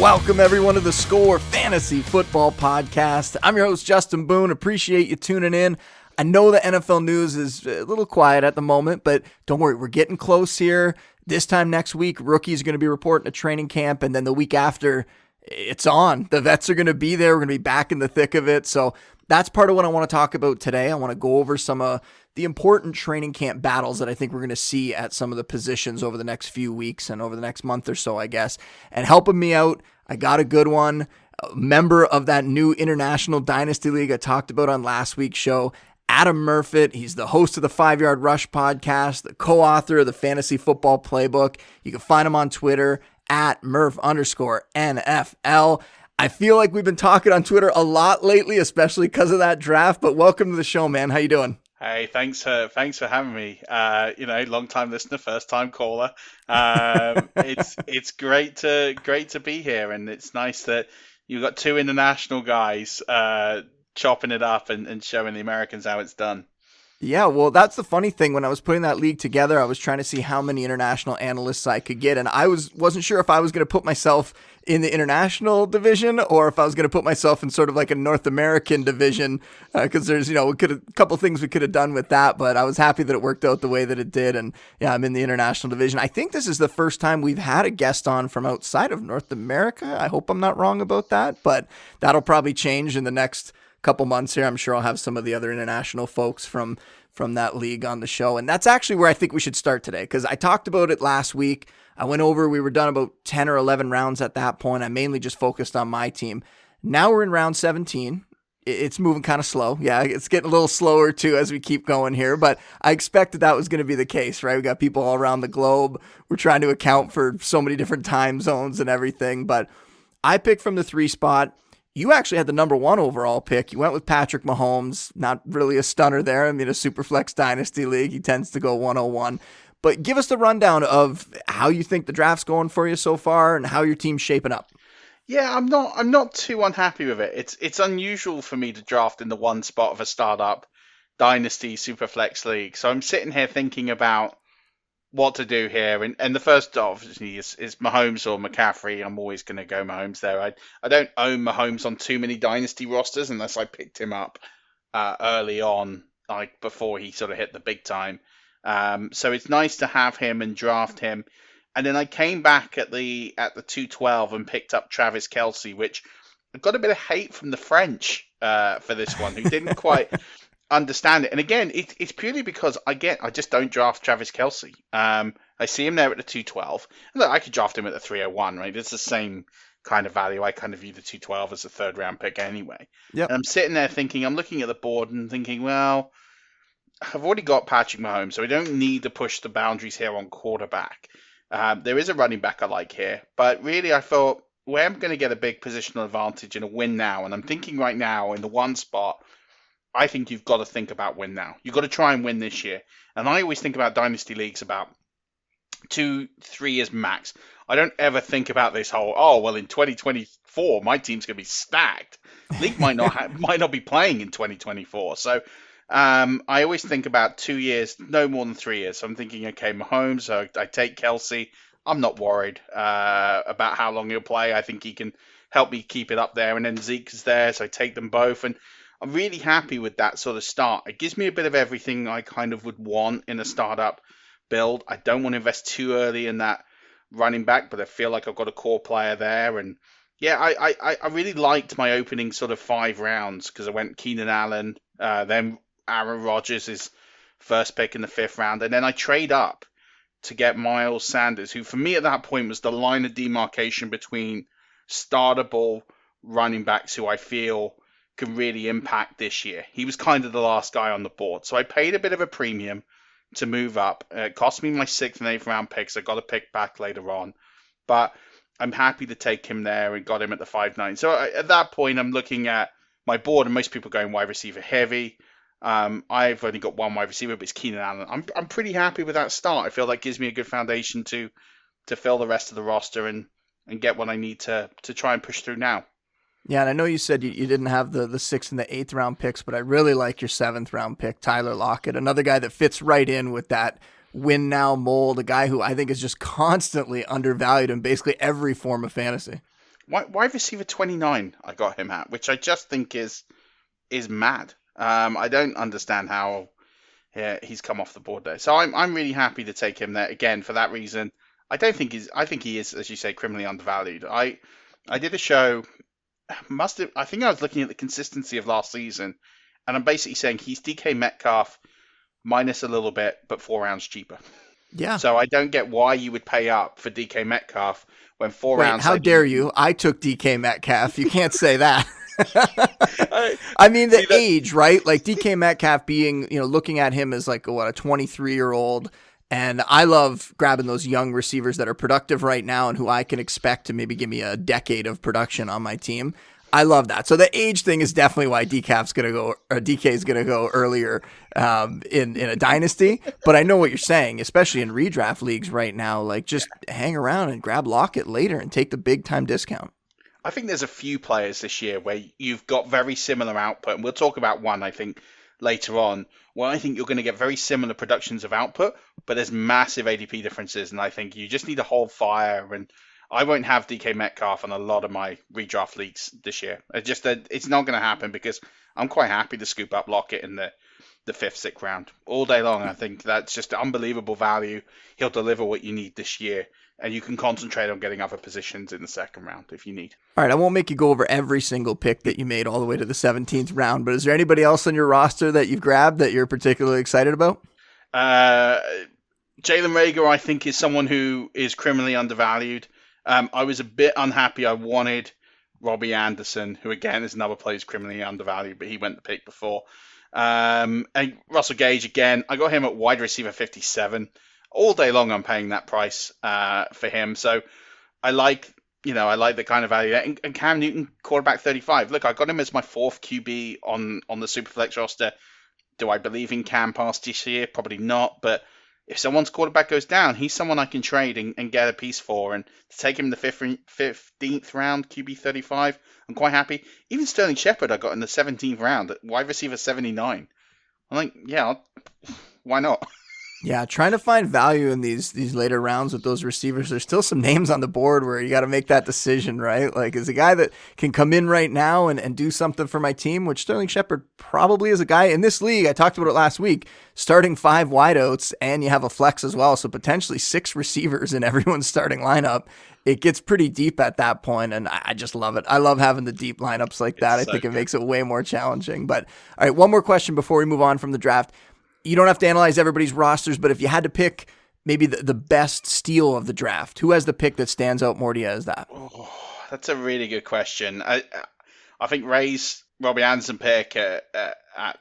Welcome, everyone, to the Score Fantasy Football Podcast. I'm your host, Justin Boone. Appreciate you tuning in. I know the NFL news is a little quiet at the moment, but don't worry, we're getting close here. This time next week, rookies are going to be reporting to training camp, and then the week after, it's on. The vets are going to be there. We're going to be back in the thick of it. So that's part of what I want to talk about today. I want to go over some of the important training camp battles that I think we're going to see at some of the positions over the next few weeks and over the next month or so, I guess. And helping me out, I got a good one. A member of that new International Dynasty League I talked about on last week's show, Adam Murfet. He's the host of the Five Yard Rush podcast, the co author of the Fantasy Football Playbook. You can find him on Twitter at Murph underscore NFL. I feel like we've been talking on Twitter a lot lately, especially because of that draft. But welcome to the show, man. How you doing? Hey, thanks for thanks for having me. Uh, you know, long time listener, first time caller. Um, it's it's great to great to be here, and it's nice that you've got two international guys uh, chopping it up and, and showing the Americans how it's done. Yeah, well, that's the funny thing. When I was putting that league together, I was trying to see how many international analysts I could get, and I was wasn't sure if I was going to put myself in the international division or if I was going to put myself in sort of like a North American division because uh, there's you know we could a couple things we could have done with that, but I was happy that it worked out the way that it did, and yeah, I'm in the international division. I think this is the first time we've had a guest on from outside of North America. I hope I'm not wrong about that, but that'll probably change in the next couple months here. I'm sure I'll have some of the other international folks from from that league on the show. And that's actually where I think we should start today because I talked about it last week. I went over, we were done about 10 or 11 rounds at that point. I mainly just focused on my team. Now we're in round 17. It's moving kind of slow. Yeah, it's getting a little slower too as we keep going here, but I expected that was going to be the case, right? We got people all around the globe. We're trying to account for so many different time zones and everything, but I picked from the three spot you actually had the number one overall pick. You went with Patrick Mahomes. Not really a stunner there. I mean, a Superflex Dynasty League, he tends to go 101. But give us the rundown of how you think the draft's going for you so far and how your team's shaping up. Yeah, I'm not I'm not too unhappy with it. It's it's unusual for me to draft in the one spot of a startup dynasty superflex league. So I'm sitting here thinking about what to do here. And, and the first obviously is, is Mahomes or McCaffrey. I'm always going to go Mahomes there. I, I don't own Mahomes on too many dynasty rosters unless I picked him up uh, early on, like before he sort of hit the big time. Um, so it's nice to have him and draft him. And then I came back at the at the 212 and picked up Travis Kelce, which I got a bit of hate from the French uh, for this one, who didn't quite understand it. And again, it, it's purely because I get I just don't draft Travis Kelce. Um, I see him there at the 212. And look, I could draft him at the 301, right? It's the same kind of value. I kind of view the 212 as a third round pick anyway. Yeah. And I'm sitting there thinking, I'm looking at the board and thinking, well, I've already got Patrick Mahomes, so I don't need to push the boundaries here on quarterback. Um, there is a running back I like here, but really I thought, where I'm going to get a big positional advantage and a win now, and I'm thinking right now in the one spot I think you've got to think about win now. You've got to try and win this year. And I always think about dynasty leagues about two, three years max. I don't ever think about this whole oh well in 2024 my team's going to be stacked. League might not ha- might not be playing in 2024. So um, I always think about two years, no more than three years. So I'm thinking, okay, Mahomes, so I take Kelce. I'm not worried uh, about how long he'll play. I think he can help me keep it up there. And then Zeke's there, so I take them both. And I'm really happy with that sort of start. It gives me a bit of everything I kind of would want in a startup build. I don't want to invest too early in that running back, but I feel like I've got a core player there. And yeah, I, I, I really liked my opening sort of five rounds because I went Keenan Allen, uh, then Aaron Rodgers is first pick in the fifth round, and then I trade up to get Miles Sanders, who for me at that point was the line of demarcation between startable running backs who I feel can really impact this year. He was kind of the last guy on the board. So I paid a bit of a premium to move up. It cost me my sixth and eighth round picks. I got a pick back later on. But I'm happy to take him there and got him at the five nine. So at that point, I'm looking at my board, and most people going wide receiver heavy. Um, I've only got one wide receiver, but it's Keenan Allen. I'm I'm pretty happy with that start. I feel that gives me a good foundation to to fill the rest of the roster and and get what I need to to try and push through now. Yeah, and I know you said you, you didn't have the, the sixth and the eighth round picks, but I really like your seventh round pick, Tyler Lockett, another guy that fits right in with that win now mold, a guy who I think is just constantly undervalued in basically every form of fantasy. wide receiver 29, I got him at, which I just think is is mad. Um, I don't understand how yeah, he's come off the board there. So I'm I'm really happy to take him there again for that reason. I don't think he's I think he is, as you say, criminally undervalued. I I did a show must have I think I was looking at the consistency of last season, and I'm basically saying he's DK Metcalf minus a little bit, but four rounds cheaper. Yeah. So I don't get why you would pay up for DK Metcalf when four Wait, rounds. How dare you? I took DK Metcalf. You can't say that. I mean the age, right? Like DK Metcalf being, you know, looking at him as like what a 23 year old. And I love grabbing those young receivers that are productive right now and who I can expect to maybe give me a decade of production on my team. I love that. So the age thing is definitely why DCAF's gonna go or DK is gonna go earlier um, in in a dynasty. But I know what you're saying, especially in redraft leagues right now. Like just hang around and grab Lockett later and take the big time discount. I think there's a few players this year where you've got very similar output, and we'll talk about one I think later on. Where I think you're going to get very similar productions of output, but there's massive ADP differences, and I think you just need to hold fire. And I won't have DK Metcalf on a lot of my redraft leagues this year. It's just that it's not going to happen because I'm quite happy to scoop up Lockett in the the fifth, sixth round all day long. I think that's just unbelievable value. He'll deliver what you need this year and you can concentrate on getting other positions in the second round if you need. All right, I won't make you go over every single pick that you made all the way to the 17th round, but is there anybody else on your roster that you've grabbed that you're particularly excited about? Uh, Jalen Reagor, I think, is someone who is criminally undervalued. Um, I was a bit unhappy. I wanted Robbie Anderson, who again is another player who's criminally undervalued, but he went the pick before. Um, and Russell Gage again, I got him at wide receiver 57 all day long I'm paying that price uh, for him. So I like, you know, I like the kind of value. And, and, Cam Newton, quarterback 35. Look, I got him as my fourth QB on on the Superflex roster. Do I believe in Cam past this year? Probably not. But if someone's quarterback goes down, he's someone I can trade and, and get a piece for. And to take him in the 15th round, QB 35, I'm quite happy. Even Sterling Shepard, I got in the 17th round, wide receiver 79. I'm like, yeah, why not? Yeah, trying to find value in these these later rounds with those receivers. There's still some names on the board where you got to make that decision, right? Like, is a guy that can come in right now and, and do something for my team, which Sterling Shepard probably is a guy in this league. I talked about it last week, starting five wideouts, and you have a flex as well. So potentially six receivers in everyone's starting lineup. It gets pretty deep at that point, and I, I just love it. I love having the deep lineups like that. It's I think it makes it way more challenging. But all right, one more question before we move on from the draft you don't have to analyze everybody's rosters, but if you had to pick maybe the, the best steal of the draft, who has the pick that stands out more to you as that? Oh, that's a really good question. I I think Ray's Robbie Anderson pick at, at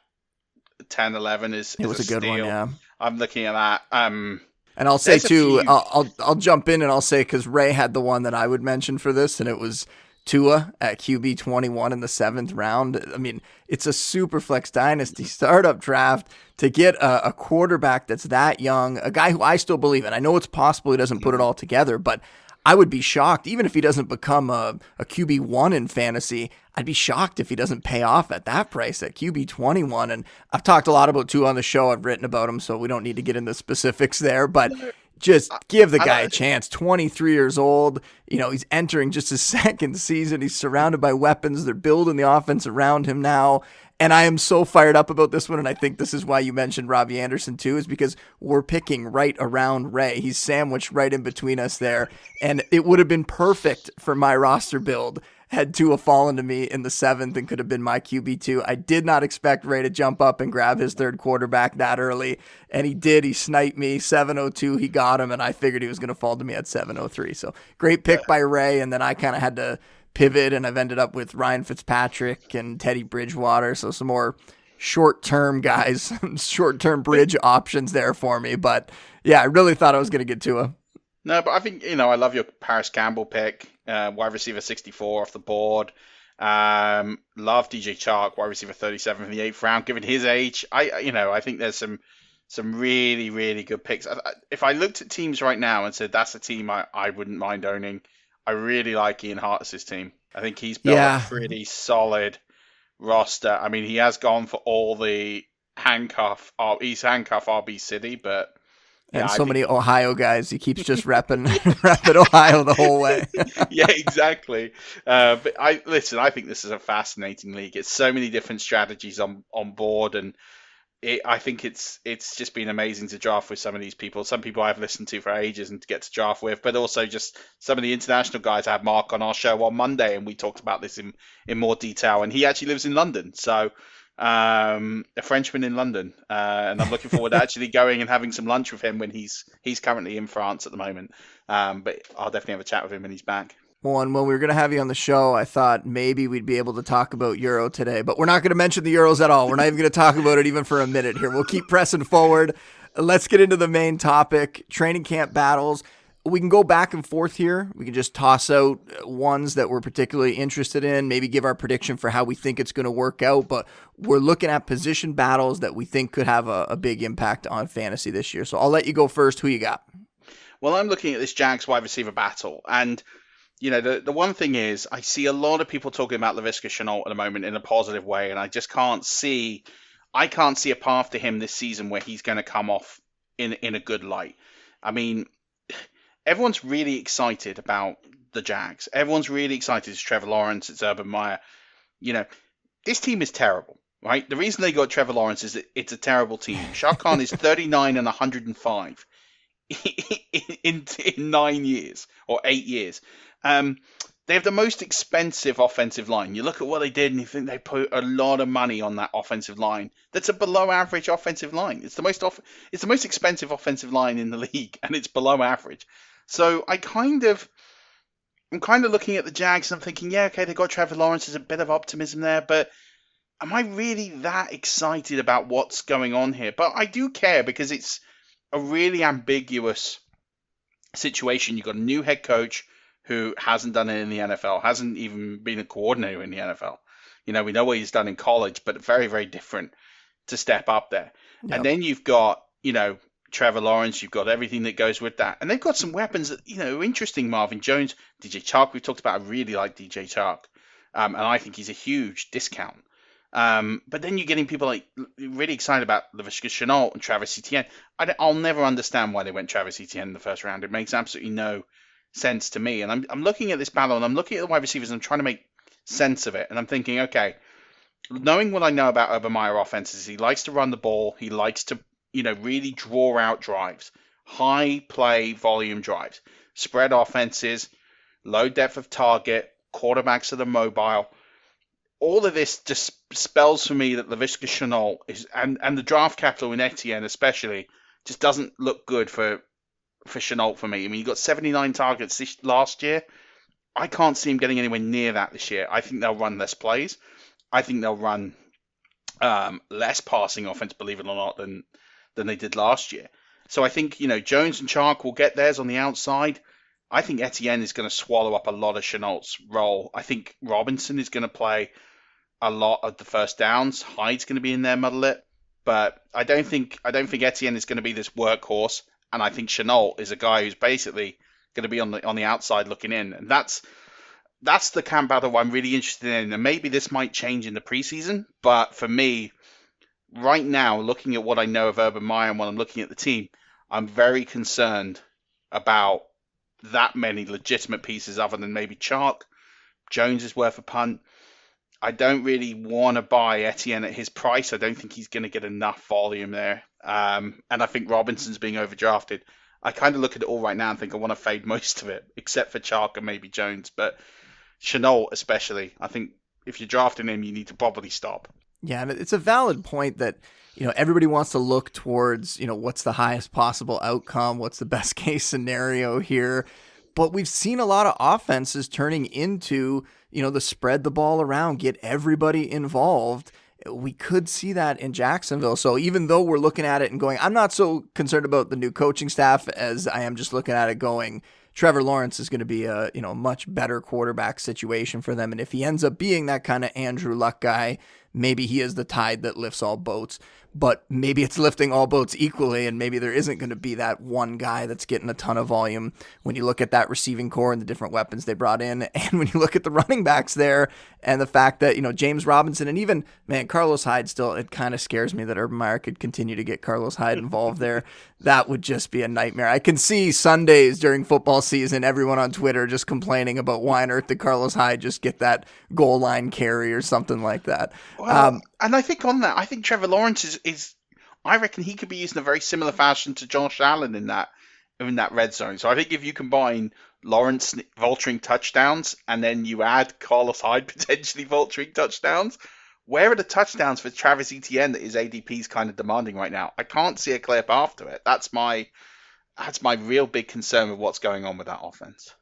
10 11 is, is it was a, a good steal. one, yeah. I'm looking at that. Um, and I'll say too, I'll, I'll I'll jump in and I'll say because Ray had the one that I would mention for this, and it was Tua at QB 21 in the seventh round. I mean, it's a super flex dynasty startup draft to get a, a, quarterback that's that young, a guy who I still believe in. I know it's possible he doesn't put it all together, but I would be shocked, even if he doesn't become a, a QB one in fantasy, I'd be shocked if he doesn't pay off at that price at QB 21. And I've talked a lot about Tua on the show. I've written about him, so we don't need to get into specifics there. But just give the guy a chance. 23 years old. You know, he's entering just his second season. He's surrounded by weapons. They're building the offense around him now. And I am so fired up about this one. And I think this is why you mentioned Robbie Anderson too, is because we're picking right around Ray. He's sandwiched right in between us there. And it would have been perfect for my roster build had Tua fallen to me in the seventh and could have been my QB2. I did not expect Ray to jump up and grab his third quarterback that early, and he did. He sniped me 702. He got him, and I figured he was going to fall to me at 703. So great pick by Ray, and then I kind of had to pivot, and I've ended up with Ryan Fitzpatrick and Teddy Bridgewater. So some more short term guys, short term bridge options there for me. But yeah, I really thought I was going to get Tua. No, but I think you know I love your Parris Campbell pick, uh, wide receiver 64 off the board. Um, love DJ Chark, wide receiver 37 from the eighth round. Given his age, I you know I think there's some some really really good picks. If I looked at teams right now and said that's a team I, I wouldn't mind owning, I really like Ian Hartitz's team. I think he's built yeah. a pretty solid roster. I mean, he has gone for all the handcuff. He's handcuff RB City, but and Yeah, I so think- many Ohio guys. He keeps just repping repping Ohio the whole way. yeah, exactly. Uh, but I listen. I think this is a fascinating league. It's so many different strategies on on board, and it, I think it's it's just been amazing to draft with some of these people. Some people I've listened to for ages and to get to draft with, but also just some of the international guys. I had Mark on our show on Monday, and we talked about this in in more detail. And he actually lives in London, so. Um, a Frenchman in London, uh, and I'm looking forward to actually going and having some lunch with him when he's he's currently in France at the moment. Um, but I'll definitely have a chat with him when he's back. Well, and when we were going to have you on the show, I thought maybe we'd be able to talk about Euro today, but we're not going to mention the Euros at all. We're not even going to talk about it even for a minute here. We'll keep pressing forward. Let's get into the main topic training camp battles. We can go back and forth here. We can just toss out uh, ones that we're particularly interested in, maybe give our prediction for how we think it's going to work out. But we're looking at position battles that we think could have a, a big impact on fantasy this year. So I'll let you go first. Who you got? Well, I'm looking at this Jags wide receiver battle, and you know the the one thing is I see a lot of people talking about Laviska Shenault at the moment in a positive way, and I just can't see I can't see a path to him this season where he's going to come off in in a good light. I mean, everyone's really excited about the Jags. Everyone's really excited. It's Trevor Lawrence. It's Urban Meyer. You know, this team is terrible, right? The reason they got Trevor Lawrence is that it's a terrible team. Shad Khan is 39 and 105 in, in nine years or eight years. Um, they have the most expensive offensive line. You look at what they did, and you think they put a lot of money on that offensive line. That's a below average offensive line. It's the most off, it's the most expensive offensive line in the league, and it's below average. So I kind of, I'm kind of looking at the Jags, and I'm thinking, yeah, okay, they got Trevor Lawrence. There's a bit of optimism there, but am I really that excited about what's going on here? But I do care because it's a really ambiguous situation. You've got a new head coach who hasn't done it in the NFL, hasn't even been a coordinator in the NFL. You know, we know what he's done in college, but very, very different to step up there. Yep. And then you've got, you know, Trevor Lawrence, you've got everything that goes with that. And they've got some weapons that, you know, interesting. Marvin Jones, DJ Chark, we've talked about. I really like DJ Chark. Um, and I think he's a huge discount. Um, but then you're getting people like really excited about Laviska Shenault and Travis Etienne. I will never understand why they went Travis Etienne in the first round. It makes absolutely no sense to me. And I'm, I'm looking at this battle and I'm looking at the wide receivers and I'm trying to make sense of it. And I'm thinking, okay, knowing what I know about Urban Meyer offenses, he likes to run the ball. He likes to, you know, really draw out drives, high play volume drives, spread offenses, low depth of target, quarterbacks that are mobile. All of this just spells for me that Laviska Shenault is, and, and the draft capital in Etienne especially, just doesn't look good for for Shenault for me. I mean, he got 79 targets this last year. I can't see him getting anywhere near that this year. I think they'll run less plays. I think they'll run um, less passing offense, believe it or not, than than they did last year. So I think you know Jones and Chark will get theirs on the outside. I think Etienne is going to swallow up a lot of Shenault's role. I think Robinson is going to play a lot of the first downs. Hyde's going to be in there, muddle it. But I don't think I don't think Etienne is going to be this workhorse and I think Shenault is a guy who's basically going to be on the on the outside looking in, and that's that's the camp battle I'm really interested in. And maybe this might change in the preseason, but for me, right now, looking at what I know of Urban Meyer and when I'm looking at the team, I'm very concerned about that many legitimate pieces other than maybe Chark. Jones is worth a punt. I don't really want to buy Etienne at his price. I don't think he's going to get enough volume there. Um, and I think Robinson's being overdrafted. I kind of look at it all right now and think I want to fade most of it, except for Chark and maybe Jones. But Shenault, especially, I think if you're drafting him, you need to probably stop. Yeah, and it's a valid point that you know everybody wants to look towards you know what's the highest possible outcome, what's the best case scenario here. But we've seen a lot of offenses turning into you know the spread the ball around, get everybody involved. We could see that in Jacksonville. So even though we're looking at it and going, I'm not so concerned about the new coaching staff as I am just looking at it going. Trevor Lawrence is going to be a you know much better quarterback situation for them, and if he ends up being that kind of Andrew Luck guy, maybe he is the tide that lifts all boats. but maybe it's lifting all boats equally, and maybe there isn't going to be that one guy that's getting a ton of volume when you look at that receiving corps and the different weapons they brought in, and when you look at the running backs there, and the fact that you know James Robinson and even man Carlos Hyde still it kind of scares me that Urban Meyer could continue to get Carlos Hyde involved there. That would just be a nightmare. I can see Sundays during football season, everyone on Twitter just complaining about why on earth did Carlos Hyde just get that goal line carry or something like that. Well, um, and I think on that, I think Trevor Lawrence is, is I reckon he could be used in a very similar fashion to Josh Allen in that in that red zone. So I think if you combine Lawrence vulturing touchdowns and then you add Carlos Hyde potentially vulturing touchdowns, where are the touchdowns for Travis Etienne that his ADP is kind of demanding right now? I can't see a clear path to it. That's my that's my real big concern with what's going on with that offense.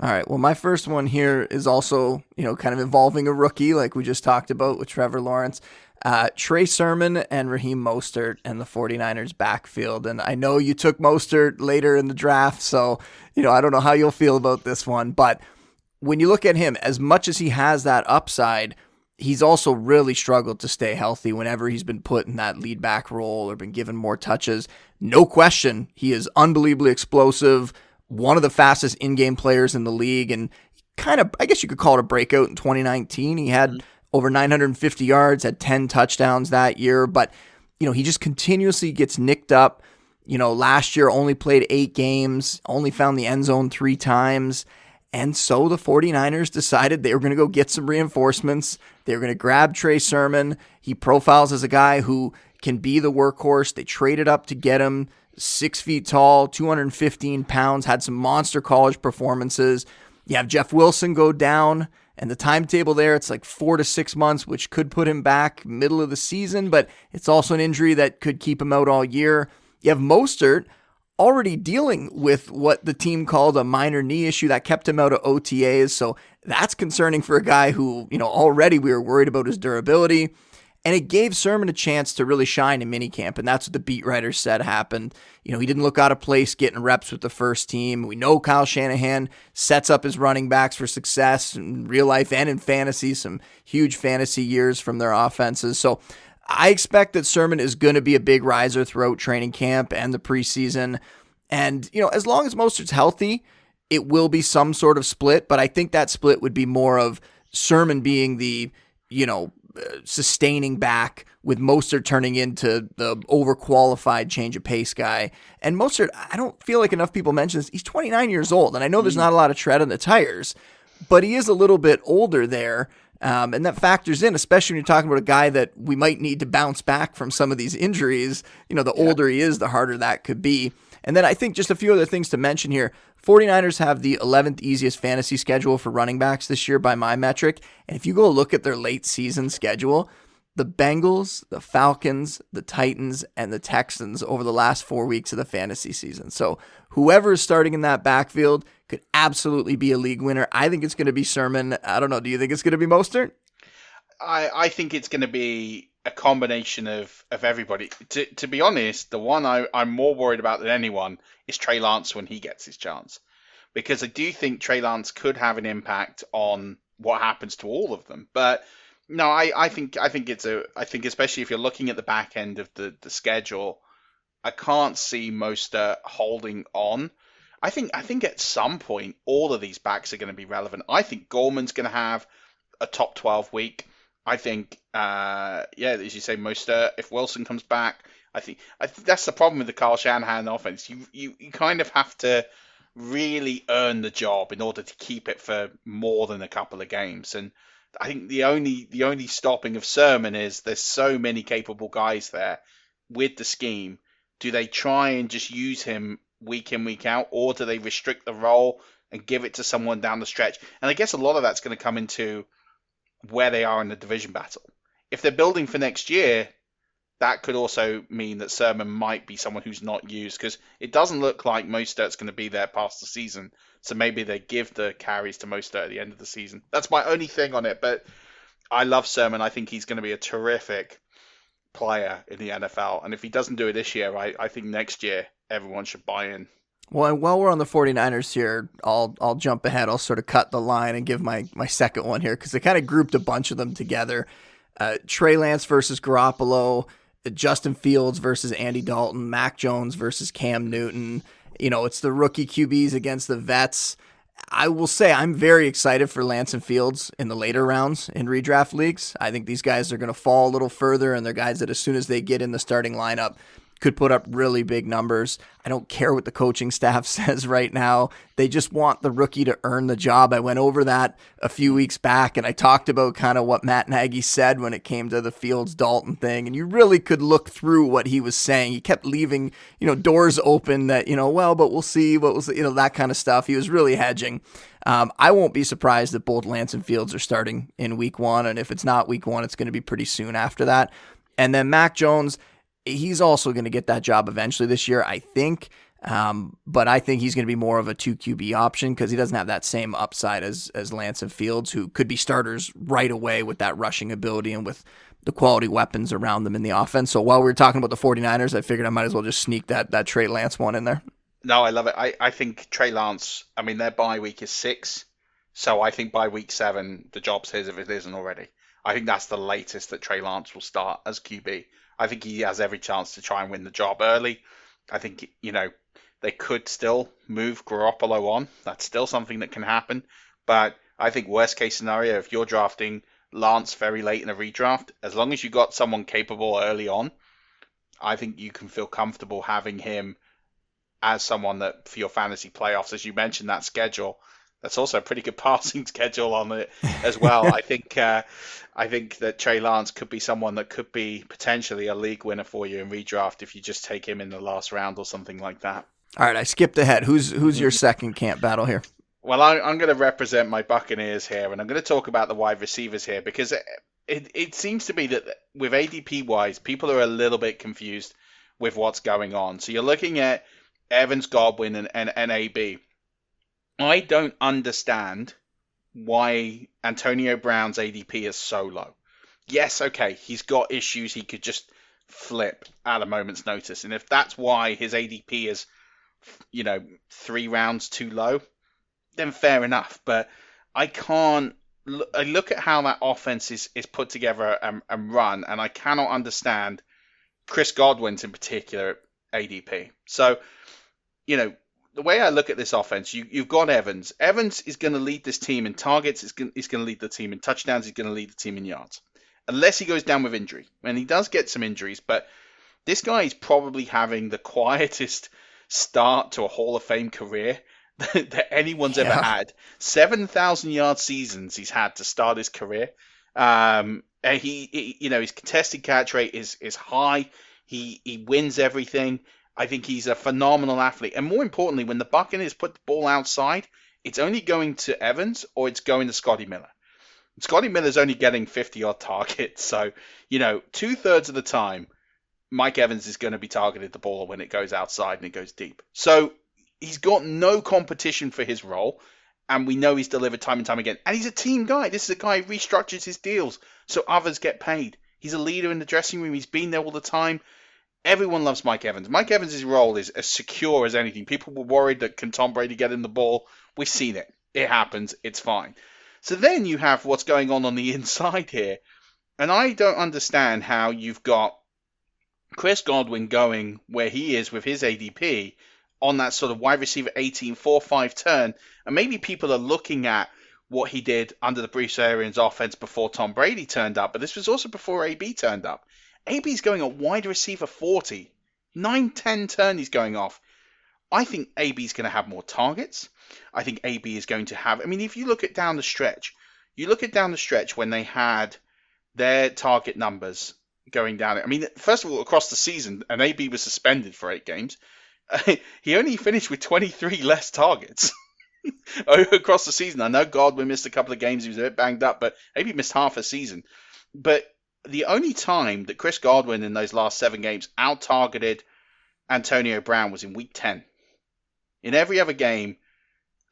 All right. Well, my first one here is also, you know, kind of involving a rookie, like we just talked about with Trevor Lawrence. Uh, Trey Sermon and Raheem Mostert and the 49ers backfield. And I know you took Mostert later in the draft, so, you know, I don't know how you'll feel about this one. But when you look at him, as much as he has that upside, he's also really struggled to stay healthy whenever he's been put in that lead back role or been given more touches. No question, he is unbelievably explosive, one of the fastest in game players in the league, and kind of, I guess you could call it a breakout in 2019. He had. Mm-hmm over 950 yards, had 10 touchdowns that year, but you know, he just continuously gets nicked up. You know, last year only played 8 games, only found the end zone 3 times. And so the 49ers decided they were going to go get some reinforcements. They were going to grab Trey Sermon. He profiles as a guy who can be the workhorse. They traded up to get him six feet tall, 215 pounds, had some monster college performances. You have Jeff Wilson go down and the timetable there, it's like four to six months, which could put him back middle of the season, but it's also an injury that could keep him out all year. You have Mostert already dealing with what the team called a minor knee issue that kept him out of OTAs. So that's concerning for a guy who, you know, already we were worried about his durability. And it gave Sermon a chance to really shine in minicamp, and that's what the beat writers said happened. You know, he didn't look out of place getting reps with the first team. We know Kyle Shanahan sets up his running backs for success in real life and in fantasy, some huge fantasy years from their offenses. So I expect that Sermon is going to be a big riser throughout training camp and the preseason. And, you know, as long as Mostert's healthy, it will be some sort of split, but I think that split would be more of Sermon being the, you know, sustaining back with Mostert turning into the overqualified change of pace guy. And Mostert, I don't feel like enough people mention this. He's 29 years old, and I know there's mm. not a lot of tread on the tires, but he is a little bit older there. Um, and that factors in, especially when you're talking about a guy that we might need to bounce back from some of these injuries. You know, the yeah. older he is, the harder that could be. And then I think just a few other things to mention here. 49ers have the 11th easiest fantasy schedule for running backs this year by my metric. And if you go look at their late season schedule, the Bengals, the Falcons, the Titans, and the Texans over the last four weeks of the fantasy season. So whoever is starting in that backfield could absolutely be a league winner. I think it's going to be Sermon. I don't know. Do you think it's going to be Mostert? I, I think it's going to be a combination of, of everybody. To, to be honest, the one I, I'm more worried about than anyone is Trey Lance when he gets his chance. Because I do think Trey Lance could have an impact on what happens to all of them. But no, I, I think I think it's a I think especially if you're looking at the back end of the, the schedule, I can't see Mostert holding on. I think I think at some point all of these backs are going to be relevant. I think Gorman's going to have a top 12 week. I think, uh, yeah, as you say, Mostert. If Wilson comes back, I think, I think that's the problem with the Carl Shanahan offense. You, you you kind of have to really earn the job in order to keep it for more than a couple of games. And I think the only the only stopping of Sermon is there's so many capable guys there with the scheme. Do they try and just use him week in week out, or do they restrict the role and give it to someone down the stretch? And I guess a lot of that's going to come into where they are in the division battle. If they're building for next year, that could also mean that Sermon might be someone who's not used because it doesn't look like Mostert's going to be there past the season. So maybe they give the carries to Mostert at the end of the season. That's my only thing on it. But I love Sermon. I think he's going to be a terrific player in the NFL. And if he doesn't do it this year, I, I think next year everyone should buy in. Well, while we're on the 49ers here, I'll I'll jump ahead. I'll sort of cut the line and give my my second one here because they kind of grouped a bunch of them together. Uh, Trey Lance versus Garoppolo. Justin Fields versus Andy Dalton, Mac Jones versus Cam Newton. You know, it's the rookie QBs against the vets. I will say I'm very excited for Lance and Fields in the later rounds in redraft leagues. I think these guys are going to fall a little further, and they're guys that as soon as they get in the starting lineup, could put up really big numbers. I don't care what the coaching staff says right now. They just want the rookie to earn the job. I went over that a few weeks back and I talked about kind of what Matt Nagy said when it came to the Fields Dalton thing. And you really could look through what he was saying. He kept leaving, you know, doors open that, you know, well, but we'll see what was, you know, that kind of stuff. He was really hedging. Um, I won't be surprised that both Lance and Fields are starting in week one. And if it's not week one, it's going to be pretty soon after that. And then Mac Jones, he's also going to get that job eventually this year, I think. Um, but I think he's going to be more of a two QB option because he doesn't have that same upside as as Lance and Fields, who could be starters right away with that rushing ability and with the quality weapons around them in the offense. So while we were talking about the 49ers, I figured I might as well just sneak that that Trey Lance one in there. No, I love it. I, I think Trey Lance, I mean, their bye week is six. So I think by week seven, the job's his if it isn't already. I think that's the latest that Trey Lance will start as QB. I think he has every chance to try and win the job early. I think you know they could still move Garoppolo on. That's still something that can happen. But I think worst case scenario, if you're drafting Lance very late in a redraft, as long as you got someone capable early on, I think you can feel comfortable having him as someone that for your fantasy playoffs, as you mentioned that schedule, that's also a pretty good passing schedule on it as well. I think uh, I think that Trey Lance could be someone that could be potentially a league winner for you in redraft if you just take him in the last round or something like that. All right, I skipped ahead. Who's who's your second camp battle here? Well, I, am going to represent my Buccaneers here, and I'm going to talk about the wide receivers here because it, it, it seems to be that with ADP wise, people are a little bit confused with what's going on. So you're looking at Evans, Godwin, and, and, and AB I don't understand why Antonio Brown's ADP is so low. Yes, okay, he's got issues he could just flip at a moment's notice. And if that's why his ADP is, you know, three rounds too low, then fair enough. But I can't. I look at how that offense is, is put together and, and run, and I cannot understand Chris Godwin's in particular ADP. So, you know, the way I look at this offense, you, you've got Evans. Evans is going to lead this team in targets. He's going, he's going to lead the team in touchdowns. He's going to lead the team in yards, unless he goes down with injury. And he does get some injuries, but this guy is probably having the quietest start to a Hall of Fame career that, that anyone's yeah. ever had. Seven thousand yard seasons he's had to start his career. Um, he, he, you know, his contested catch rate is is high. He he wins everything. I think he's a phenomenal athlete. And more importantly, when the Buccaneers put the ball outside, it's only going to Evans or it's going to Scotty Miller. Scotty Miller's only getting 50 odd targets. So, you know, two thirds of the time, Mike Evans is going to be targeted the ball when it goes outside and it goes deep. So he's got no competition for his role. And we know he's delivered time and time again. And he's a team guy. This is a guy who restructures his deals so others get paid. He's a leader in the dressing room. He's been there all the time. Everyone loves Mike Evans. Mike Evans' role is as secure as anything. People were worried that can Tom Brady get him the ball. We've seen it. It happens. It's fine. So then you have what's going on on the inside here. And I don't understand how you've got Chris Godwin going where he is with his ADP on that sort of wide receiver 18 4 5 turn. And maybe people are looking at what he did under the Bruce Arians offense before Tom Brady turned up, but this was also before AB turned up. AB's going at wide receiver 40. 9 10 turn he's going off. I think AB's going to have more targets. I think AB is going to have. I mean, if you look at down the stretch, you look at down the stretch when they had their target numbers going down. I mean, first of all, across the season, and AB was suspended for eight games. he only finished with 23 less targets across the season. I know Godwin missed a couple of games; he was a bit banged up, but AB missed half a season. But the only time that Chris Godwin in those last seven games out targeted Antonio Brown was in week 10. In every other game,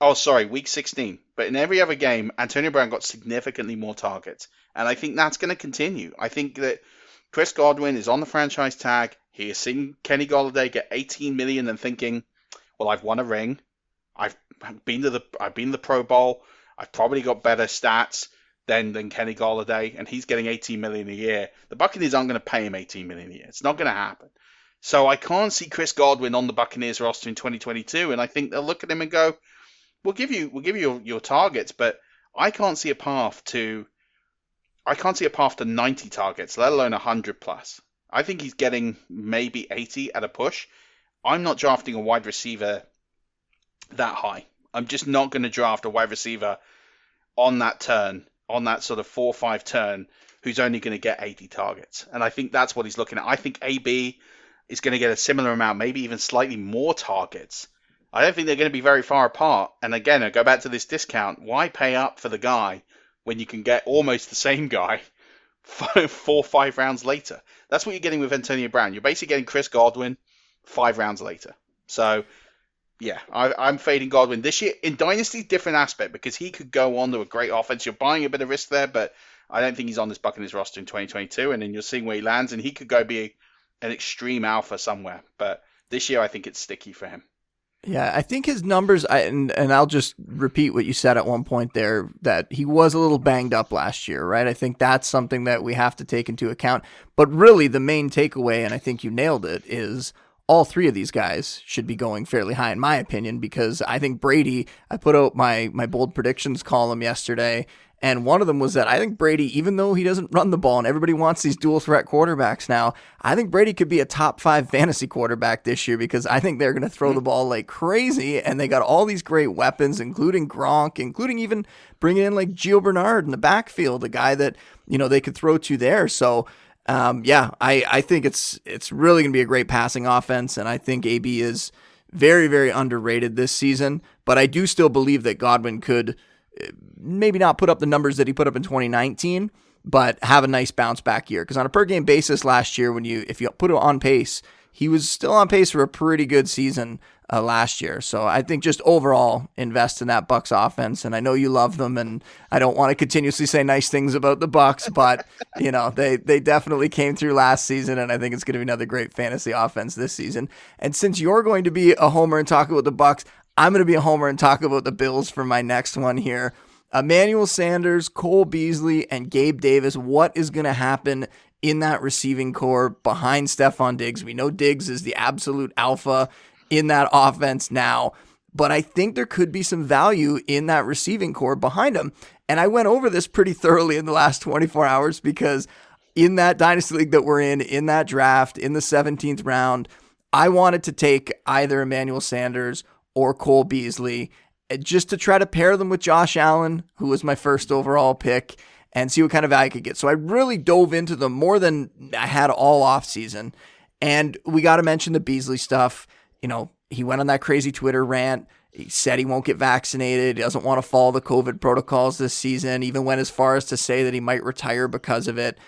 oh, sorry, week 16. But in every other game, Antonio Brown got significantly more targets. And I think that's going to continue. I think that Chris Godwin is on the franchise tag. He is seeing Kenny Golladay get 18 million and thinking, well, I've won a ring. I've been to the I've been to the Pro Bowl. I've probably got better stats than than Kenny Golladay, and he's getting 18 million a year. The Buccaneers aren't going to pay him 18 million a year. It's not going to happen. So I can't see Chris Godwin on the Buccaneers roster in 2022, and I think they'll look at him and go, "We'll give you, we'll give you your, your targets, but I can't see a path to, I can't see a path to 90 targets, let alone 100 plus. I think he's getting maybe 80 at a push. I'm not drafting a wide receiver that high. I'm just not going to draft a wide receiver on that turn, on that sort of four or five turn, who's only going to get 80 targets. And I think that's what he's looking at. I think AB is going to get a similar amount, maybe even slightly more targets. I don't think they're going to be very far apart. And again, I go back to this discount. Why pay up for the guy when you can get almost the same guy four five rounds later? That's what you're getting with Antonio Brown. You're basically getting Chris Godwin five rounds later. So yeah, I, am fading Godwin this year in Dynasty. Different aspect because he could go on to a great offense. You're buying a bit of risk there, but I don't think he's on this Buccaneers roster in 2022. And then you're seeing where he lands, and he could go be an extreme alpha somewhere. But this year, I think it's sticky for him. Yeah, I think his numbers, I, and and I'll just repeat what you said at one point there that he was a little banged up last year, right? I think that's something that we have to take into account. But really, the main takeaway, and I think you nailed it, is all three of these guys should be going fairly high in my opinion because I think Brady I put out my my bold predictions column yesterday and one of them was that I think Brady even though he doesn't run the ball and everybody wants these dual threat quarterbacks now I think Brady could be a top 5 fantasy quarterback this year because I think they're going to throw hmm. the ball like crazy and they got all these great weapons including Gronk including even bringing in like Gio Bernard in the backfield a guy that you know they could throw to there. So um, yeah, I, I think it's it's really going to be a great passing offense, and I think AB is very very underrated this season. But I do still believe that Godwin could uh, maybe not put up the numbers that he put up in 2019, but have a nice bounce back year. Because on a per game basis last year, when you if you put it on pace, he was still on pace for a pretty good season uh, last year. So I think just overall invest in that Bucks offense. And I know you love them, and I don't want to continuously say nice things about the Bucks, but you know they they definitely came through last season, and I think it's going to be another great fantasy offense this season. And since you're going to be a homer and talk about the Bucks, I'm going to be a homer and talk about the Bills for my next one here. Emmanuel Sanders, Cole Beasley, and Gabe Davis. What is going to happen in that receiving corps behind Stefon Diggs? We know Diggs is the absolute alpha in that offense now. But I think there could be some value in that receiving corps behind him. And I went over this pretty thoroughly in the last 24 hours because in that dynasty league that we're in, in that draft, in the 17th round, I wanted to take either Emmanuel Sanders or Cole Beasley eh, just to try to pair them with Josh Allen, who was my first overall pick, and see what kind of value I could get. So I really dove into them more than I had all off season. And we got to mention the Beasley stuff you know, he went on that crazy Twitter rant. He said he won't get vaccinated. He doesn't want to follow the COVID protocols this season, even went as far as to say that he might retire because of it.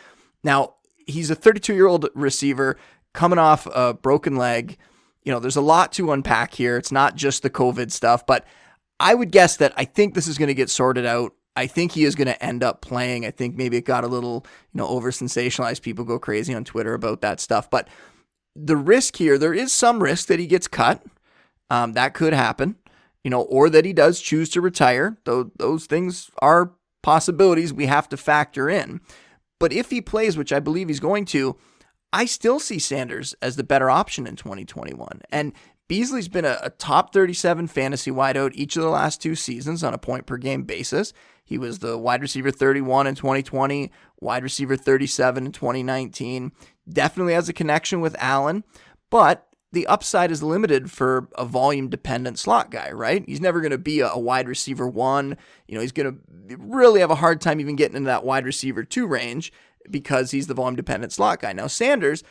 Now, he's a 32 year old receiver coming off a broken leg. You know, there's a lot to unpack here. It's not just the COVID stuff, but I would guess that I think this is going to get sorted out. I think he is going to end up playing. I think maybe it got a little, you know, over sensationalized. People go crazy on Twitter about that stuff. But the risk here, there is some risk that he gets cut. Um, that could happen, you know, or that he does choose to retire. Though those things are possibilities we have to factor in. But if he plays, which I believe he's going to, I still see Sanders as the better option in 2021. And Beasley's been a, a, top 37 fantasy wideout each of the last two seasons on a point per game basis. He was the wide receiver 31 in 2020, wide receiver 37 in 2019 definitely has a connection with Allen, but the upside is limited for a volume dependent slot guy, right? He's never going to be a, wide receiver one. You know, he's going to really have a hard time even getting into that wide receiver two range because he's the volume dependent slot guy. Now, Sanders,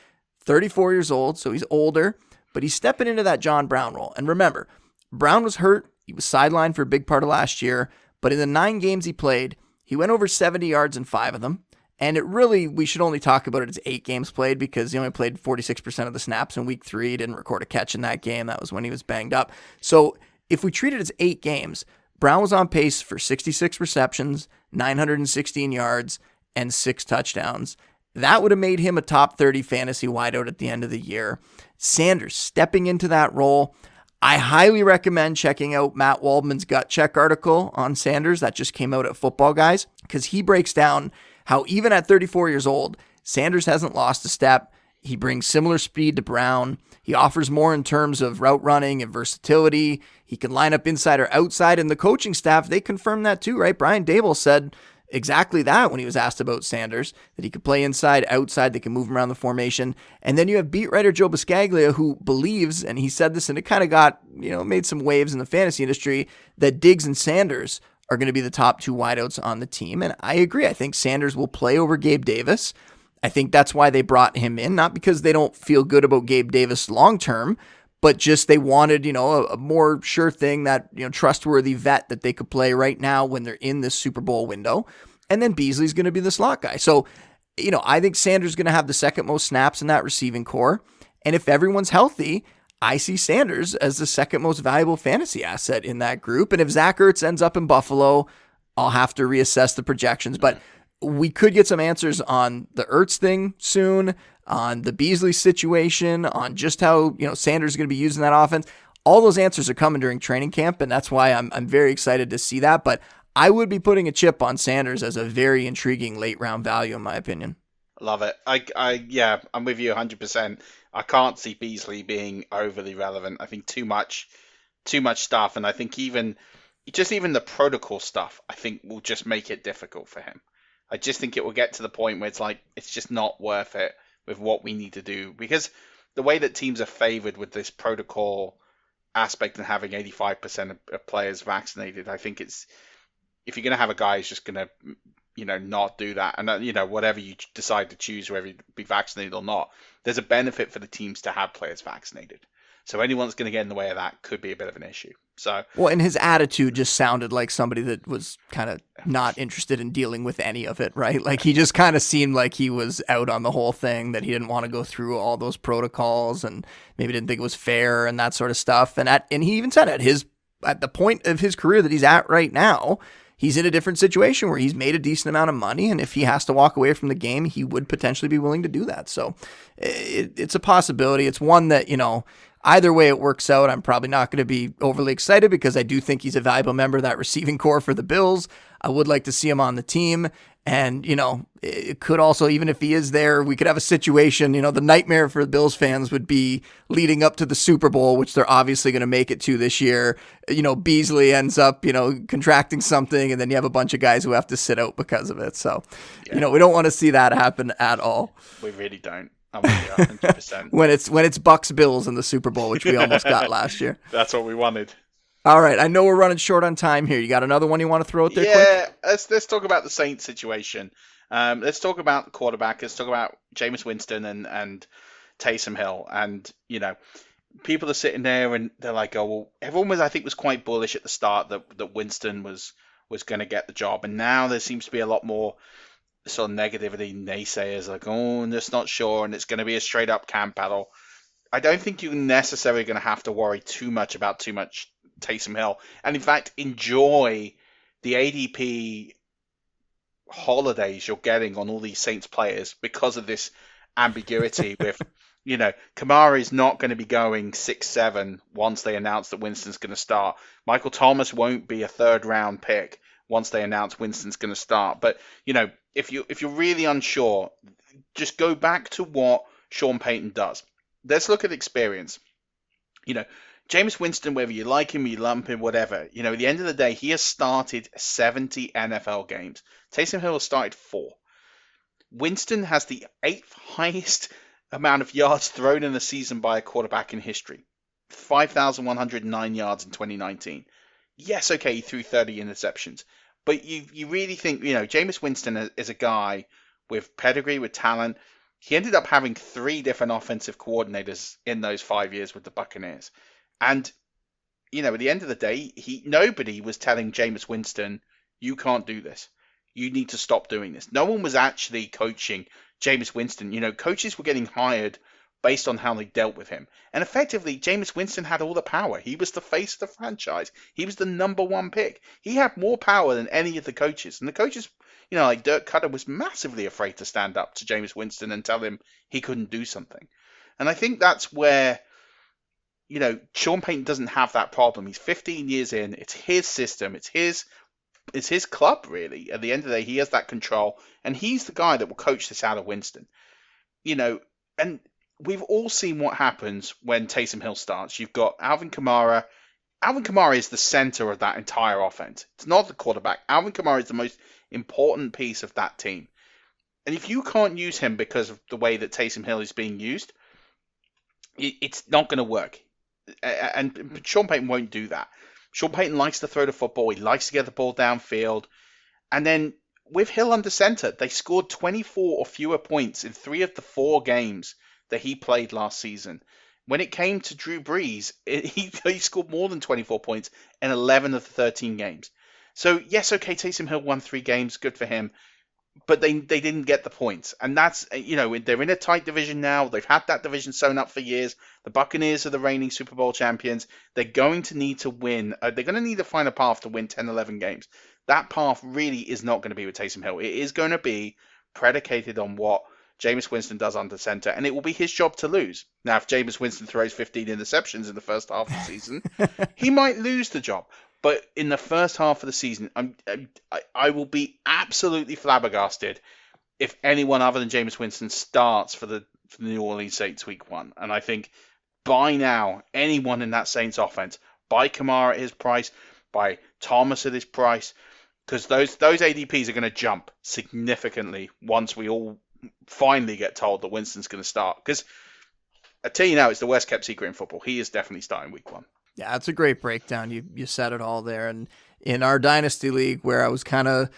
34 years old, so he's older, but he's stepping into that John Brown role. And remember, Brown was hurt. He was sidelined for a big part of last year, but in the nine games he played, he went over 70 yards in five of them. And it really, we should only talk about it as eight games played because he only played 46% of the snaps in week three. He didn't record a catch in that game. That was when he was banged up. So if we treat it as eight games, Brown was on pace for 66 receptions, 916 yards, and six touchdowns. That would have made him a top 30 fantasy wideout at the end of the year. Sanders stepping into that role. I highly recommend checking out Matt Waldman's gut check article on Sanders that just came out at Football Guys because he breaks down how even at 34 years old, Sanders hasn't lost a step. He brings similar speed to Brown. He offers more in terms of route running and versatility. He can line up inside or outside, and the coaching staff they confirmed that too, right? Brian Daboll said exactly that when he was asked about Sanders, that he could play inside, outside, they can move him around the formation. And then you have beat writer Joe Buscaglia, who believes, and he said this, and it kind of got, you know, made some waves in the fantasy industry, that Diggs and Sanders are going to be the top two wideouts on the team. And I agree. I think Sanders will play over Gabe Davis. I think that's why they brought him in, not because they don't feel good about Gabe Davis long term, but just they wanted, you know, a, a, more sure thing that, you know, trustworthy vet that they could play right now when they're in this Super Bowl window. And then Beasley's going to be the slot guy. So, you know, I think Sanders is going to have the second most snaps in that receiving corps. And if everyone's healthy, I see Sanders as the second most valuable fantasy asset in that group. And if Zach Ertz ends up in Buffalo, I'll have to reassess the projections. But we could get some answers on the Ertz thing soon on the Beasley situation, on just how you know Sanders is going to be using that offense. All those answers are coming during training camp, and that's why I'm I'm very excited to see that. But I would be putting a chip on Sanders as a very intriguing late round value, in my opinion. Love it. I, I, yeah, I'm with you 100%. I can't see Beasley being overly relevant. I think too much, too much stuff, and I think even, just even the protocol stuff, I think will just make it difficult for him. I just think it will get to the point where it's like it's just not worth it with what we need to do. Because the way that teams are favored with this protocol aspect and having 85% of, players vaccinated, I think it's if you're going to have a guy who's just going to you know not do that and uh, you know whatever you decide to choose whether you be vaccinated or not there's a benefit for the teams to have players vaccinated so anyone that's going to get in the way of that could be a bit of an issue. So well, and his attitude just sounded like somebody that was kind of not interested in dealing with any of it, right? Like he just kind of seemed like he was out on the whole thing, that he didn't want to go through all those protocols, and maybe didn't think it was fair and that sort of stuff. And at and he even said at his at the point of his career that he's at right now, he's in a different situation where he's made a decent amount of money, and if he has to walk away from the game, he would potentially be willing to do that. So it, it's a possibility. It's one that you know Either way it works out, I'm probably not going to be overly excited because I do think he's a valuable member of that receiving corps for the Bills. I would like to see him on the team. And, you know, it could also, even if he is there, we could have a situation, you know, the nightmare for the Bills fans would be leading up to the Super Bowl, which they're obviously going to make it to this year. You know, Beasley ends up, you know, contracting something, and then you have a bunch of guys who have to sit out because of it. So, yeah. you know, we don't want to see that happen at all. We really don't. I'm with you 100%. when it's when it's Bucs Bills in the Super Bowl, which we almost got last year. That's what we wanted. All right, I know we're running short on time here. You got another one you want to throw out there? Yeah, quick? let's let's talk about the Saints situation. Um, let's talk about the quarterback. Let's talk about Jameis Winston and and Taysom Hill. And you know, people are sitting there and they're like, oh well, everyone was I think was quite bullish at the start that that Winston was was going to get the job, and now there seems to be a lot more sort of negativity naysayers like, oh, I'm just not sure, and it's going to be a straight up camp battle. I don't think you're necessarily going to have to worry too much about too much Taysom Hill, and in fact, enjoy the ADP holidays you're getting on all these Saints players because of this ambiguity with. You know, Kamara is not going to be going six seven once they announce that Winston's going to start. Michael Thomas won't be a third round pick once they announce Winston's going to start. But you know, if you if you're really unsure, just go back to what Sean Payton does. Let's look at experience. You know, Jameis Winston, whether you like him, you lump him, whatever, you know, at the end of the day, he has started 70 NFL games. Taysom Hill has started four. Winston has the eighth highest amount of yards thrown in a season by a quarterback in history 5,109 yards in 2019. Yes, okay, he threw 30 interceptions. But you you really think you know Jameis Winston is a guy with pedigree, with talent. He ended up having three different offensive coordinators in those five years with the Buccaneers, and you know at the end of the day, he nobody was telling Jameis Winston, "You can't do this. You need to stop doing this." No one was actually coaching Jameis Winston. You know, coaches were getting hired based on how they dealt with him. And effectively, Jameis Winston had all the power. He was the face of the franchise. He was the number one pick. He had more power than any of the coaches. And the coaches, you know, like Dirk Koetter was massively afraid to stand up to Jameis Winston and tell him he couldn't do something. And I think that's where you know, Sean Payton doesn't have that problem. He's 15 years in. It's his system. It's his it's his club really. At the end of the day, he has that control, and he's the guy that will coach this out of Winston. You know, and we've all seen what happens when Taysom Hill starts. You've got Alvin Kamara. Alvin Kamara is the center of that entire offense. It's not the quarterback. Alvin Kamara is the most important piece of that team. And if you can't use him because of the way that Taysom Hill is being used, it's not going to work. And hmm. Sean Payton won't do that. Sean Payton likes to throw the football. He likes to get the ball downfield. And then with Hill under center, they scored 24 or fewer points in three of the four games that he played last season. When it came to Drew Brees, it, he, he scored more than 24 points in 11 of the 13 games. So, yes, okay, Taysom Hill won three games. Good for him but they they didn't get the points, and that's you know they're in a tight division now. They've had that division sewn up for years. The Buccaneers are the reigning Super Bowl champions. They're going to need to win. Uh, they're going to need to find a path to win 10, 11 games. That path really is not going to be with Taysom Hill. It is going to be predicated on what Jameis Winston does under center, and it will be his job to lose. Now, if Jameis Winston throws 15 interceptions in the first half of the season, he might lose the job. But in the first half of the season, I'm, I'm, I will be absolutely flabbergasted if anyone other than Jameis Winston starts for the, for the New Orleans Saints week one. And I think by now, anyone in that Saints offense, buy Kamara at his price, buy Thomas at his price, because those those ADPs are going to jump significantly once we all finally get told that Winston's going to start. Because I tell you now, it's the worst kept secret in football. He is definitely starting week one. Yeah, that's a great breakdown. You you said it all there. And in our dynasty league, where I was kind of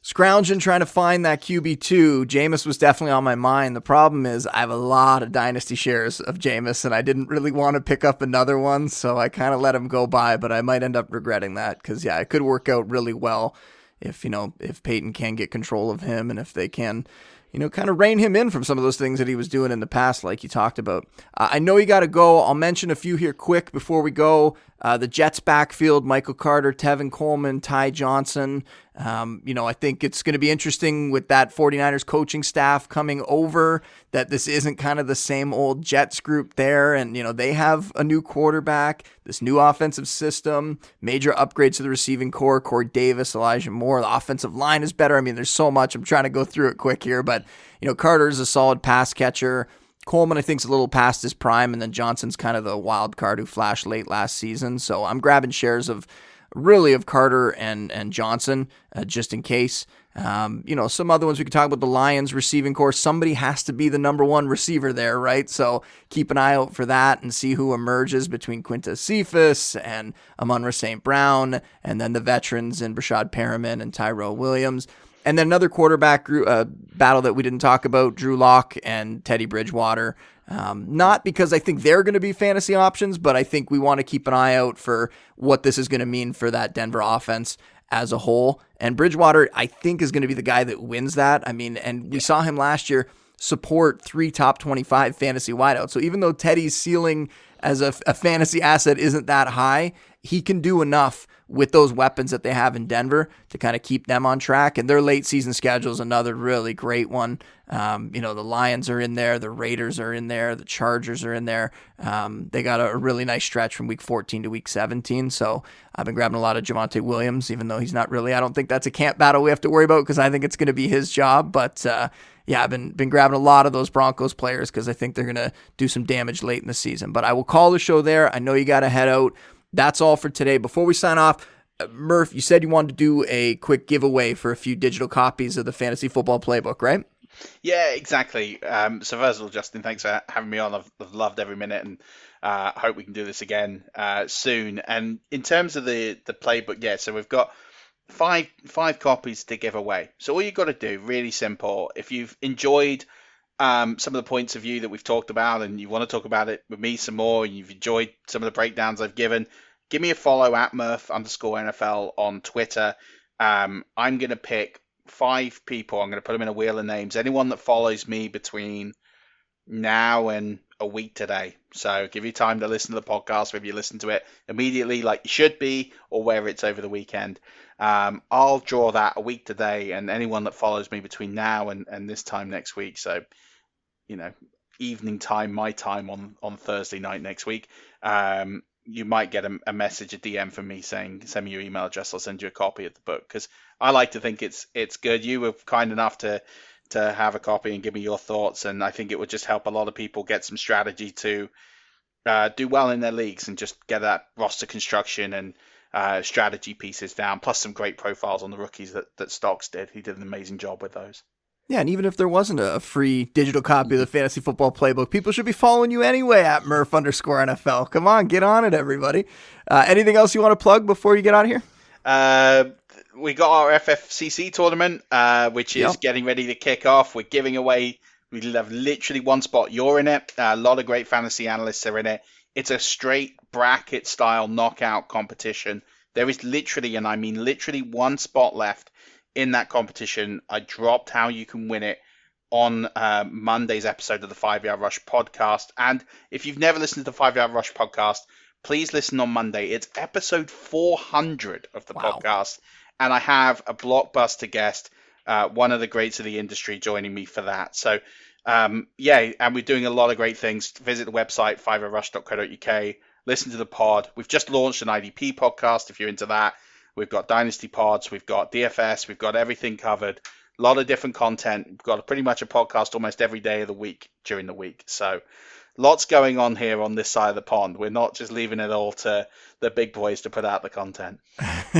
scrounging trying to find that QB two, Jameis was definitely on my mind. The problem is I have a lot of dynasty shares of Jameis, and I didn't really want to pick up another one, so I kind of let him go by. But I might end up regretting that because yeah, it could work out really well if you know if Payton can get control of him and if they can you know, kind of rein him in from some of those things that he was doing in the past, like you talked about. Uh, I know you got to go. I'll mention a few here quick before we go. Uh, the Jets backfield, Michael Carter, Tevin Coleman, Ty Johnson. Um, you know, I think it's going to be interesting with that 49ers coaching staff coming over that this isn't kind of the same old Jets group there. And, you know, they have a new quarterback, this new offensive system, major upgrades to the receiving corps, Corey Davis, Elijah Moore. The offensive line is better. I mean, there's so much. I'm trying to go through it quick here, but, you know, Carter is a solid pass catcher. Coleman, I think, is a little past his prime, and then Johnson's kind of the wild card who flashed late last season. So I'm grabbing shares of really of Carter and and Johnson uh, just in case. Um, you know, some other ones we could talk about the Lions receiving corps. Somebody has to be the number one receiver there, right? So keep an eye out for that and see who emerges between Quintez Cephus and Amon-Ra St. Brown, and then the veterans in Breshad Perriman and Tyrell Williams. And then another quarterback uh, battle that we didn't talk about Drew Lock and Teddy Bridgewater. Um, not because I think they're going to be fantasy options, but I think we want to keep an eye out for what this is going to mean for that Denver offense as a whole. And Bridgewater, I think, is going to be the guy that wins that. I mean, and we saw him last year support three top 25 fantasy wideouts. So even though Teddy's ceiling as a, a fantasy asset isn't that high, he can do enough with those weapons that they have in Denver to kind of keep them on track. And their late season schedule is another really great one. Um, you know, the Lions are in there, the Raiders are in there, the Chargers are in there. Um, they got a, really nice stretch from week 14 to week 17. So I've been grabbing a lot of Javonte Williams, even though he's not really, I don't think that's a camp battle we have to worry about because I think it's going to be his job. But, uh, yeah, I've been been grabbing a lot of those Broncos players because I think they're gonna do some damage late in the season. But I will call the show there. I know you got to head out. That's all for today. Before we sign off, uh, Murph, you said you wanted to do a quick giveaway for a few digital copies of the Fantasy Football Playbook, right? Yeah, exactly. Um, so first of all, Justin, thanks for having me on. I've, I've loved every minute, and uh, hope we can do this again uh, soon. And in terms of the the playbook, yeah, so we've got five five copies to give away. So all you've got to do, really simple. If you've enjoyed um, some of the points of view that we've talked about, and you want to talk about it with me some more, and you've enjoyed some of the breakdowns I've given, give me a follow at Murph underscore NFL on Twitter. Um, I'm going to pick five people. I'm going to put them in a wheel of names. Anyone that follows me between now and a week today. So give you time to listen to the podcast, whether you listen to it immediately like you should be, or where it's over the weekend. Um, I'll draw that a week today, and anyone that follows me between now and, and this time next week. So, you know, evening time, my time on on Thursday night next week, um, you might get a, a, message, a DM from me saying, "Send me your email address. I'll send you a copy of the book." Because I like to think it's it's good. You were kind enough to to have a copy and give me your thoughts, and I think it would just help a lot of people get some strategy to uh, do well in their leagues and just get that roster construction and uh, strategy pieces down, plus some great profiles on the rookies that that Stocks did. He did an amazing job with those. Yeah, and even if there wasn't a free digital copy of the fantasy football playbook, people should be following you anyway at Murph underscore NFL. Come on, get on it, everybody. Uh, anything else you want to plug before you get out of here? Uh, we got our FFCC tournament, uh, which is yep. getting ready to kick off. We're giving away, we have literally one spot. You're in it. a lot of great fantasy analysts are in it. It's a straight bracket style knockout competition. There is literally, and I mean literally, one spot left in that competition. I dropped how you can win it on uh, Monday's episode of the Five Yard Rush podcast. And if you've never listened to the Five Yard Rush podcast, please listen on Monday. It's episode 400 of the wow. podcast. And I have a blockbuster guest, uh, one of the greats of the industry, joining me for that. So, um, yeah, and we're doing a lot of great things. Visit the website, fiverrush.co.uk, Listen to the pod. We've just launched an IDP podcast if you're into that. We've got Dynasty Pods, we've got DFS, we've got everything covered. A lot of different content. We've got pretty much a podcast almost every day of the week during the week. So lots going on here on this side of the pond. We're not just leaving it all to the big boys to put out the content.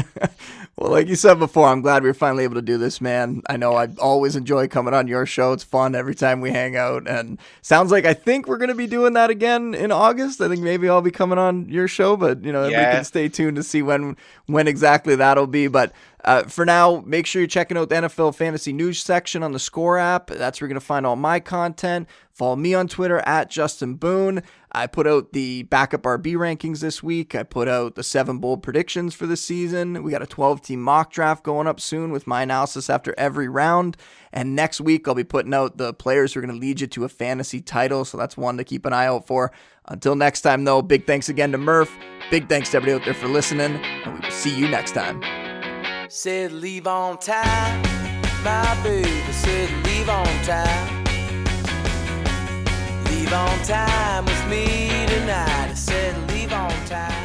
well, like you said before, I'm glad we are finally able to do this, man. I know I always enjoy coming on your show. It's fun every time we hang out. And sounds like I think we're going to be doing that again in August. I think maybe I'll be coming on your show, but you know, yeah. we can stay tuned to see when when exactly that'll be. But uh, for now, make sure you're checking out the NFL Fantasy News section on the Score app. That's where you're going to find all my content. Follow me on Twitter at Justin Boone. I put out the backup RB rankings this week. I put out the seven bold predictions for the season. We got a 12 team mock draft going up soon with my analysis after every round. And next week, I'll be putting out the players who are going to lead you to a fantasy title. So that's one to keep an eye out for. Until next time, though, big thanks again to Murph. Big thanks to everybody out there for listening. And we will see you next time. Said leave on time. My baby said leave on time on time with me tonight. I said leave on time.